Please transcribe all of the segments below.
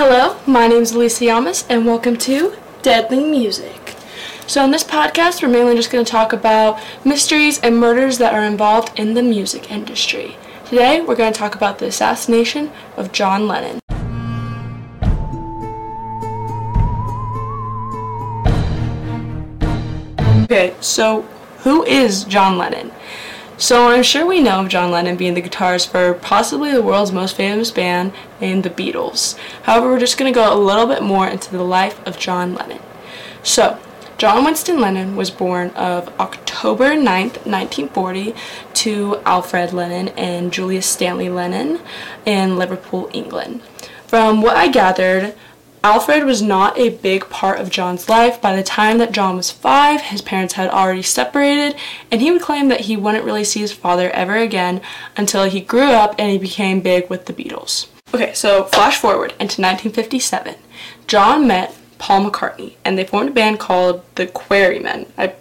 Hello, my name is Elisa Llamas, and welcome to Deadly Music. So, in this podcast, we're mainly just going to talk about mysteries and murders that are involved in the music industry. Today, we're going to talk about the assassination of John Lennon. Okay, so who is John Lennon? So I'm sure we know of John Lennon being the guitarist for possibly the world's most famous band named the Beatles. However, we're just going to go a little bit more into the life of John Lennon. So, John Winston Lennon was born of October 9th, 1940 to Alfred Lennon and Julia Stanley Lennon in Liverpool, England. From what I gathered, Alfred was not a big part of John's life. By the time that John was five, his parents had already separated, and he would claim that he wouldn't really see his father ever again until he grew up and he became big with the Beatles. Okay, so flash forward into 1957. John met Paul McCartney, and they formed a band called the Quarrymen. I,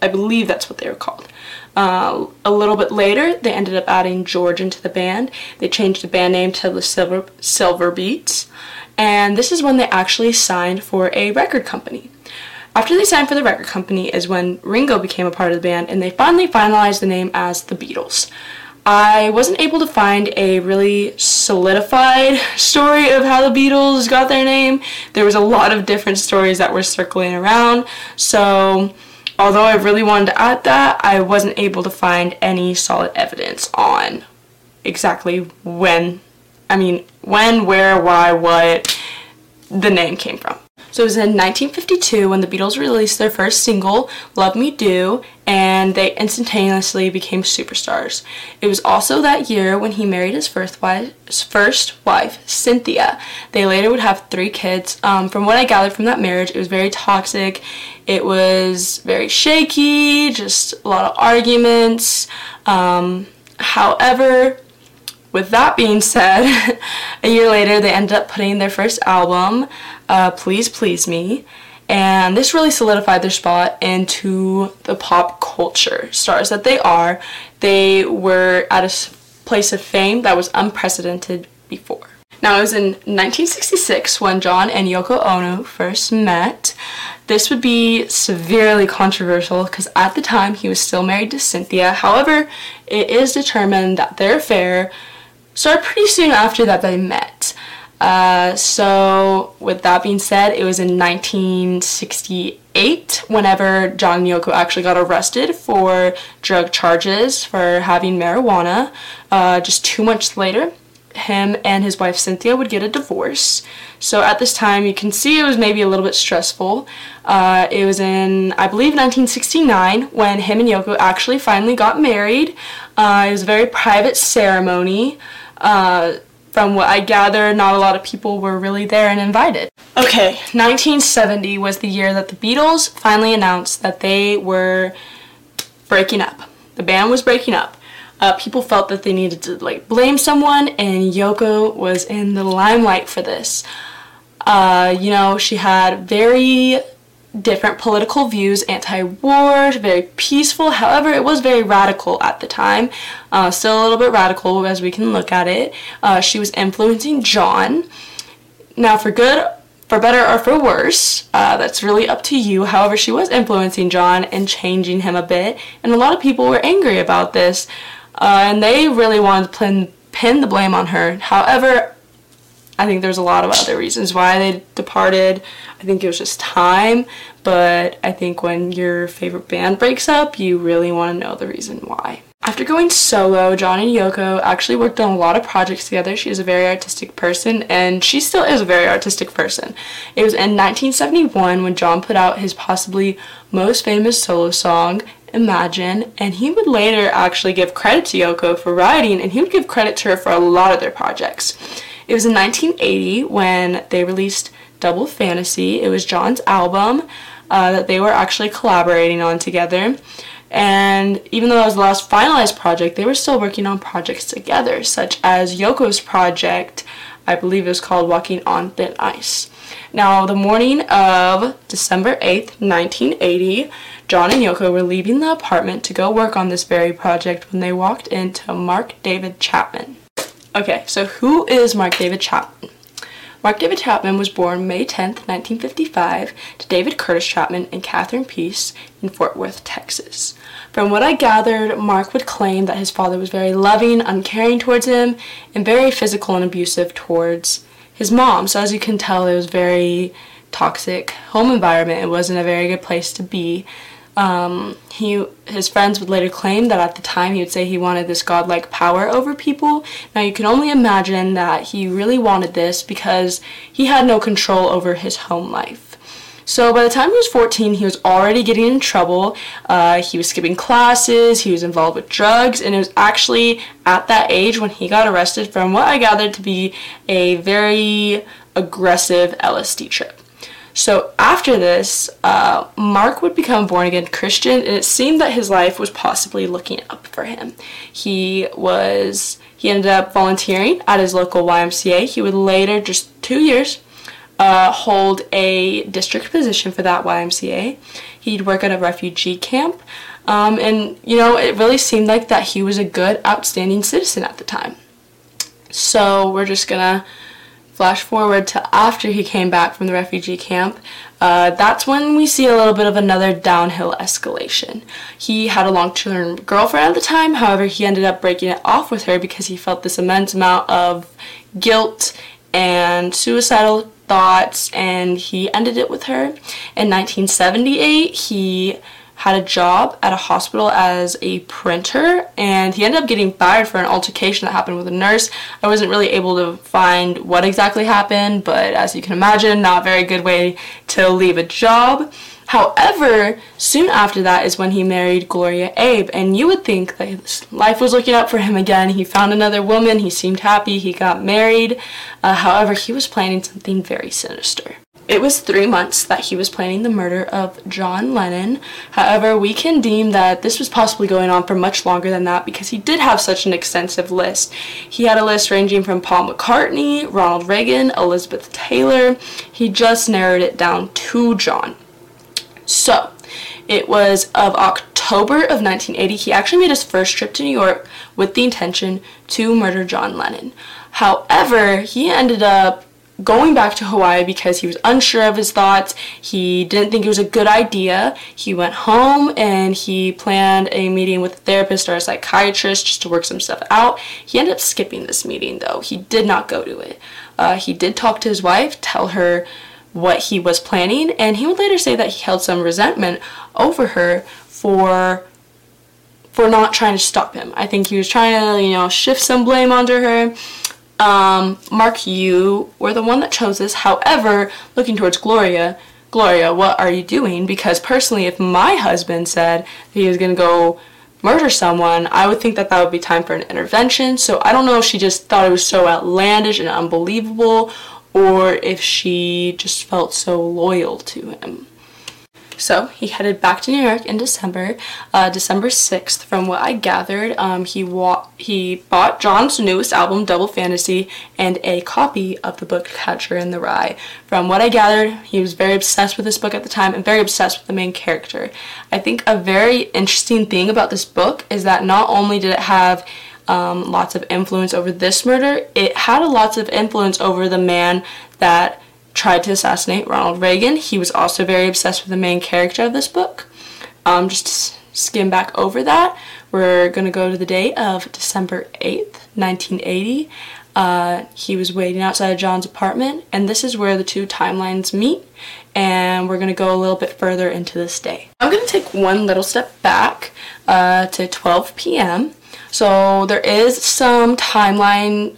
I believe that's what they were called. Uh, a little bit later, they ended up adding George into the band. They changed the band name to the Silver, Silver Beats and this is when they actually signed for a record company. After they signed for the record company is when Ringo became a part of the band and they finally finalized the name as the Beatles. I wasn't able to find a really solidified story of how the Beatles got their name. There was a lot of different stories that were circling around. So, although I really wanted to add that, I wasn't able to find any solid evidence on exactly when I mean, when, where, why, what the name came from. So it was in 1952 when the Beatles released their first single, Love Me Do, and they instantaneously became superstars. It was also that year when he married his first wife, first wife Cynthia. They later would have three kids. Um, from what I gathered from that marriage, it was very toxic. It was very shaky, just a lot of arguments. Um, however, with that being said, a year later they ended up putting their first album, uh, Please Please Me, and this really solidified their spot into the pop culture stars that they are. They were at a place of fame that was unprecedented before. Now, it was in 1966 when John and Yoko Ono first met. This would be severely controversial because at the time he was still married to Cynthia. However, it is determined that their affair started pretty soon after that they met. Uh, so, with that being said, it was in 1968 whenever John Yoko actually got arrested for drug charges for having marijuana. Uh, just two months later, him and his wife Cynthia would get a divorce. So at this time, you can see it was maybe a little bit stressful. Uh, it was in, I believe, 1969 when him and Yoko actually finally got married. Uh, it was a very private ceremony. Uh, from what I gather, not a lot of people were really there and invited. Okay, 1970 was the year that the Beatles finally announced that they were breaking up. The band was breaking up. Uh, people felt that they needed to like blame someone, and Yoko was in the limelight for this. Uh, you know, she had very different political views, anti-war, very peaceful. However, it was very radical at the time. Uh, still a little bit radical as we can look at it. Uh, she was influencing John. Now, for good, for better or for worse, uh, that's really up to you. However, she was influencing John and changing him a bit, and a lot of people were angry about this, uh, and they really wanted to pin, pin the blame on her. However, I think there's a lot of other reasons why they departed. I think it was just time, but I think when your favorite band breaks up, you really want to know the reason why. After going solo, John and Yoko actually worked on a lot of projects together. She is a very artistic person, and she still is a very artistic person. It was in 1971 when John put out his possibly most famous solo song, Imagine, and he would later actually give credit to Yoko for writing, and he would give credit to her for a lot of their projects. It was in 1980 when they released Double Fantasy. It was John's album uh, that they were actually collaborating on together. And even though that was the last finalized project, they were still working on projects together, such as Yoko's project, I believe it was called Walking on Thin Ice. Now, the morning of December 8th, 1980, John and Yoko were leaving the apartment to go work on this very project when they walked into Mark David Chapman. Okay, so who is Mark David Chapman? Mark David Chapman was born May 10, 1955, to David Curtis Chapman and Catherine Peace in Fort Worth, Texas. From what I gathered, Mark would claim that his father was very loving, uncaring towards him, and very physical and abusive towards his mom. So, as you can tell, it was very toxic home environment. It wasn't a very good place to be. Um, he his friends would later claim that at the time he would say he wanted this godlike power over people. Now you can only imagine that he really wanted this because he had no control over his home life. So by the time he was 14, he was already getting in trouble. Uh, he was skipping classes, he was involved with drugs, and it was actually at that age when he got arrested from what I gathered to be a very aggressive LSD trip. So after this, uh, Mark would become a born again Christian, and it seemed that his life was possibly looking up for him. He was he ended up volunteering at his local YMCA. He would later, just two years, uh, hold a district position for that YMCA. He'd work at a refugee camp, um, and you know it really seemed like that he was a good, outstanding citizen at the time. So we're just gonna Flash forward to after he came back from the refugee camp, uh, that's when we see a little bit of another downhill escalation. He had a long term girlfriend at the time, however, he ended up breaking it off with her because he felt this immense amount of guilt and suicidal thoughts, and he ended it with her. In 1978, he had a job at a hospital as a printer and he ended up getting fired for an altercation that happened with a nurse. I wasn't really able to find what exactly happened, but as you can imagine, not a very good way to leave a job. However, soon after that is when he married Gloria Abe, and you would think that life was looking up for him again. He found another woman, he seemed happy, he got married. Uh, however, he was planning something very sinister. It was three months that he was planning the murder of John Lennon. However, we can deem that this was possibly going on for much longer than that because he did have such an extensive list. He had a list ranging from Paul McCartney, Ronald Reagan, Elizabeth Taylor. He just narrowed it down to John. So, it was of October of 1980. He actually made his first trip to New York with the intention to murder John Lennon. However, he ended up going back to Hawaii because he was unsure of his thoughts. He didn't think it was a good idea. He went home and he planned a meeting with a therapist or a psychiatrist just to work some stuff out. He ended up skipping this meeting though. He did not go to it. Uh, he did talk to his wife, tell her what he was planning, and he would later say that he held some resentment over her for for not trying to stop him. I think he was trying to, you know, shift some blame onto her um, Mark, you were the one that chose this. However, looking towards Gloria, Gloria, what are you doing? Because personally, if my husband said he was going to go murder someone, I would think that that would be time for an intervention. So I don't know if she just thought it was so outlandish and unbelievable or if she just felt so loyal to him. So he headed back to New York in December, uh, December 6th. From what I gathered, um, he wa- he bought John's newest album, Double Fantasy, and a copy of the book Catcher in the Rye. From what I gathered, he was very obsessed with this book at the time and very obsessed with the main character. I think a very interesting thing about this book is that not only did it have um, lots of influence over this murder, it had lots of influence over the man that tried to assassinate Ronald Reagan. He was also very obsessed with the main character of this book. Um, just skim back over that, we're going to go to the day of December 8th, 1980. Uh, he was waiting outside of John's apartment, and this is where the two timelines meet. And we're to go a little bit further into this day. I'm to take one little step back uh, to 12 p.m. So there is some timeline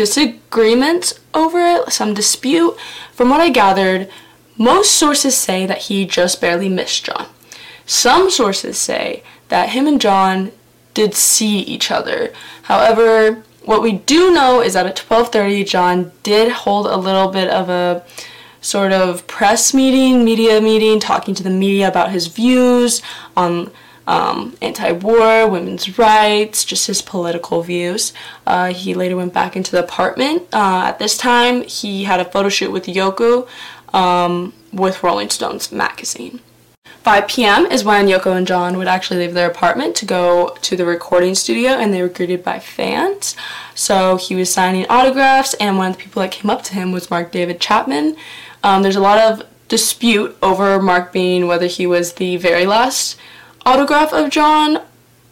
disagreements over it, some dispute. From what I gathered, most sources say that he just barely missed John. Some sources say that him and John did see each other. However, what we do know is that at 12:30 John did hold a little bit of a sort of press meeting, media meeting, talking to the media about his views on um, anti war, women's rights, just his political views. Uh, he later went back into the apartment. Uh, at this time, he had a photo shoot with Yoko um, with Rolling Stones magazine. 5 p.m. is when Yoko and John would actually leave their apartment to go to the recording studio and they were greeted by fans. So he was signing autographs and one of the people that came up to him was Mark David Chapman. Um, there's a lot of dispute over Mark being whether he was the very last autograph of John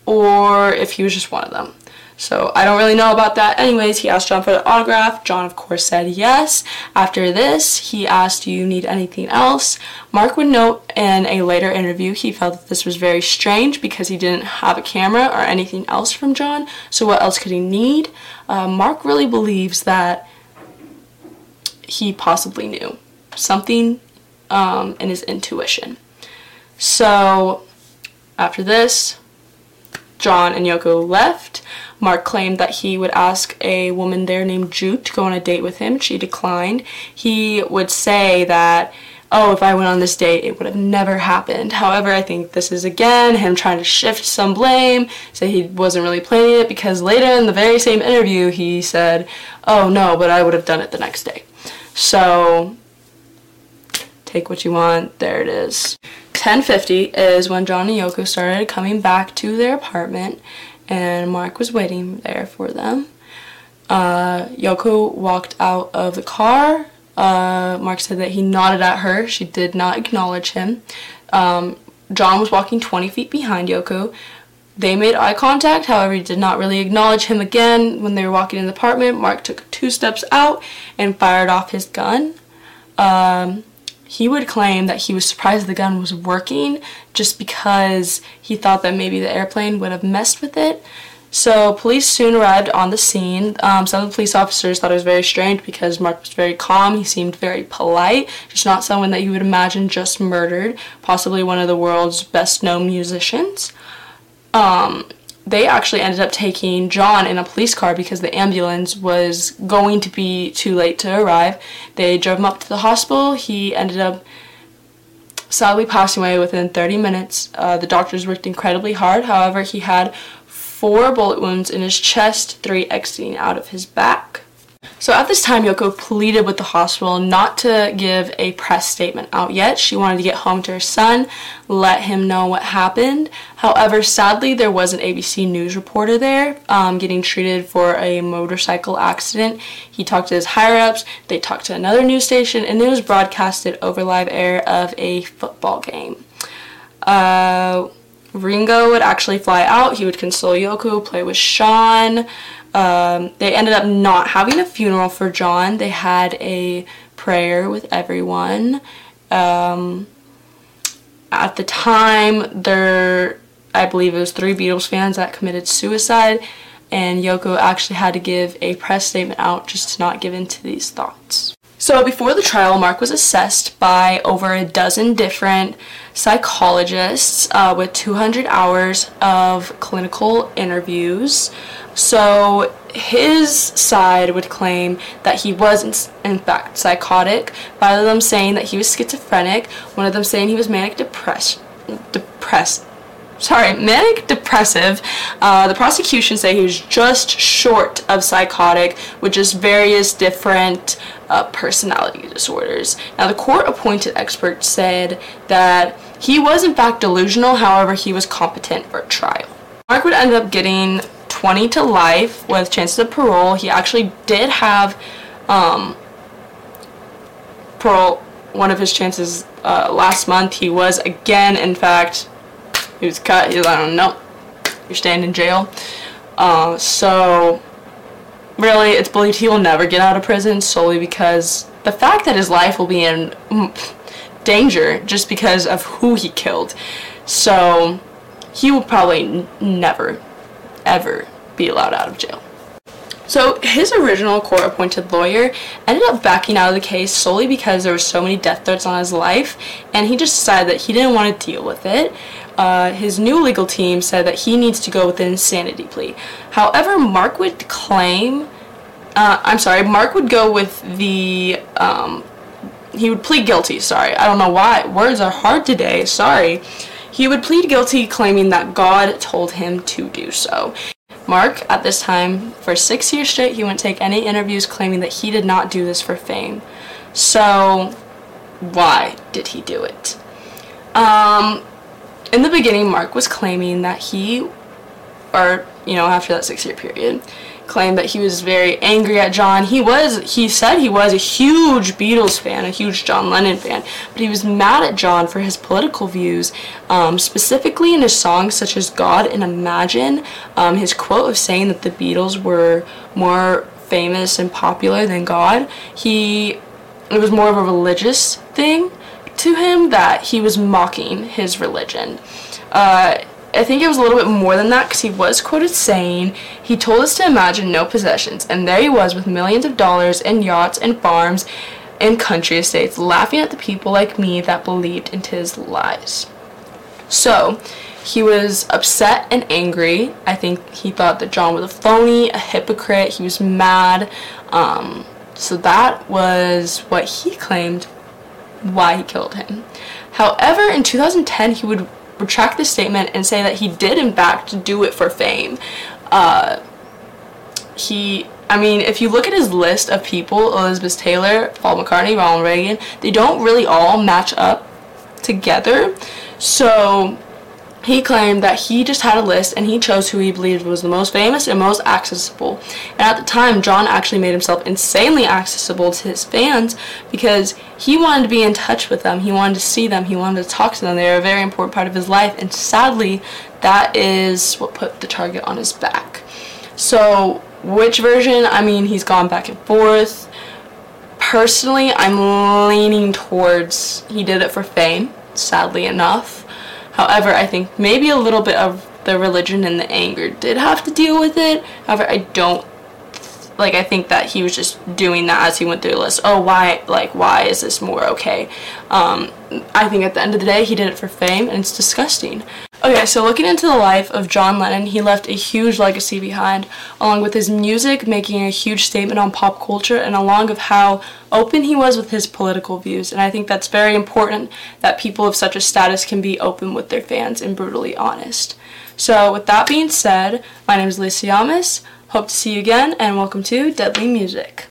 or if he was just one of them. So I don't really know about that. Anyways, he asked John for the autograph. John, of course, said yes. After this, he asked, Do you need anything else? Mark would note in a later interview he felt that this was very strange because he didn't have a camera or anything else from John. So what else could he need? Uh, Mark really believes that he possibly knew something um, in his intuition. So after this, John and Yoko left. Mark claimed that he would ask a woman there named Jude to go on a date with him. She declined. He would say that, oh, if I went on this date, it would have never happened. However, I think this is again him trying to shift some blame, say he wasn't really planning it because later in the very same interview he said, oh no, but I would have done it the next day. So, take what you want, there it is. 10.50 is when John and Yoko started coming back to their apartment and Mark was waiting there for them. Uh, Yoko walked out of the car. Uh, Mark said that he nodded at her. She did not acknowledge him. Um, John was walking 20 feet behind Yoko. They made eye contact, however, he did not really acknowledge him again. When they were walking in the apartment, Mark took two steps out and fired off his gun. Um, he would claim that he was surprised the gun was working just because he thought that maybe the airplane would have messed with it. So police soon arrived on the scene. Um, some of the police officers thought it was very strange because Mark was very calm. He seemed very polite, just not someone that you would imagine just murdered, possibly one of the world's best known musicians. Um, they actually ended up taking John in a police car because the ambulance was going to be too late to arrive. They drove him up to the hospital. He ended up sadly passing away within 30 minutes. Uh, the doctors worked incredibly hard. However, he had four bullet wounds in his chest, three exiting out of his back. So at this time, Yoko pleaded with the hospital not to give a press statement out yet. She wanted to get home to her son, let him know what happened. However, sadly, there was an ABC News reporter there um, getting treated for a motorcycle accident. He talked to his higher ups, they talked to another news station, and it was broadcasted over live air of a football game. Uh, Ringo would actually fly out. He would console Yoko, play with Sean. Um, they ended up not having a funeral for John. They had a prayer with everyone. Um, at the time, there, I believe it was three Beatles fans that committed suicide, and Yoko actually had to give a press statement out just to not give in to these thoughts. So before the trial, Mark was assessed by over a dozen different psychologists uh, with 200 hours of clinical interviews. So his side would claim that he was in fact psychotic, by them saying that he was schizophrenic, one of them saying he was manic depressed, depressed, sorry, manic depressive. Uh, the prosecution say he was just short of psychotic with just various different uh, personality disorders. Now, the court appointed expert said that he was in fact delusional, however, he was competent for trial. Mark would end up getting 20 to life with chances of parole. He actually did have um, parole, one of his chances uh, last month. He was again, in fact, he was cut. He was, I don't know, you're staying in jail. Uh, so, really, it's believed he will never get out of prison solely because the fact that his life will be in danger just because of who he killed. So, he will probably never, ever be allowed out of jail. So his original court-appointed lawyer ended up backing out of the case solely because there were so many death threats on his life, and he just decided that he didn't want to deal with it. Uh, his new legal team said that he needs to go with an insanity plea. However, Mark would claim, uh, I'm sorry, Mark would go with the, um, he would plead guilty, sorry. I don't know why. Words are hard today, sorry. He would plead guilty claiming that God told him to do so. Mark, at this time, for six years straight, he wouldn't take any interviews claiming that he did not do this for fame. So, why did he do it? Um, in the beginning, Mark was claiming that he, or, you know, after that six year period, claimed that he was very angry at John. He was, he said he was a huge Beatles fan, a huge John Lennon fan, but he was mad at John for his political views, um, specifically in his songs such as God and Imagine. Um, his quote of saying that the Beatles were more famous and popular than God, he, it was more of a religious thing to him that he was mocking his religion. Uh, I think it was a little bit more than that because he was quoted saying, He told us to imagine no possessions, and there he was with millions of dollars and yachts and farms and country estates, laughing at the people like me that believed in his lies. So, he was upset and angry. I think he thought that John was a phony, a hypocrite. He was mad. Um, so, that was what he claimed why he killed him. However, in 2010, he would retract this statement and say that he did, in fact, do it for fame. Uh, he, I mean, if you look at his list of people Elizabeth Taylor, Paul McCartney, Ronald Reagan they don't really all match up together. So he claimed that he just had a list and he chose who he believed was the most famous and most accessible. And at the time, John actually made himself insanely accessible to his fans because he wanted to be in touch with them. He wanted to see them. He wanted to talk to them. They were a very important part of his life. And sadly, that is what put the target on his back. So, which version? I mean, he's gone back and forth. Personally, I'm leaning towards he did it for fame, sadly enough. However, I think maybe a little bit of the religion and the anger did have to deal with it. However, I don't like I think that he was just doing that as he went through the list. Oh, why like why is this more okay? Um, I think at the end of the day he did it for fame and it's disgusting. Okay, so looking into the life of John Lennon, he left a huge legacy behind, along with his music making a huge statement on pop culture and along of how open he was with his political views. And I think that's very important that people of such a status can be open with their fans and brutally honest. So with that being said, my name is Lisa Llamas. Hope to see you again and welcome to Deadly Music.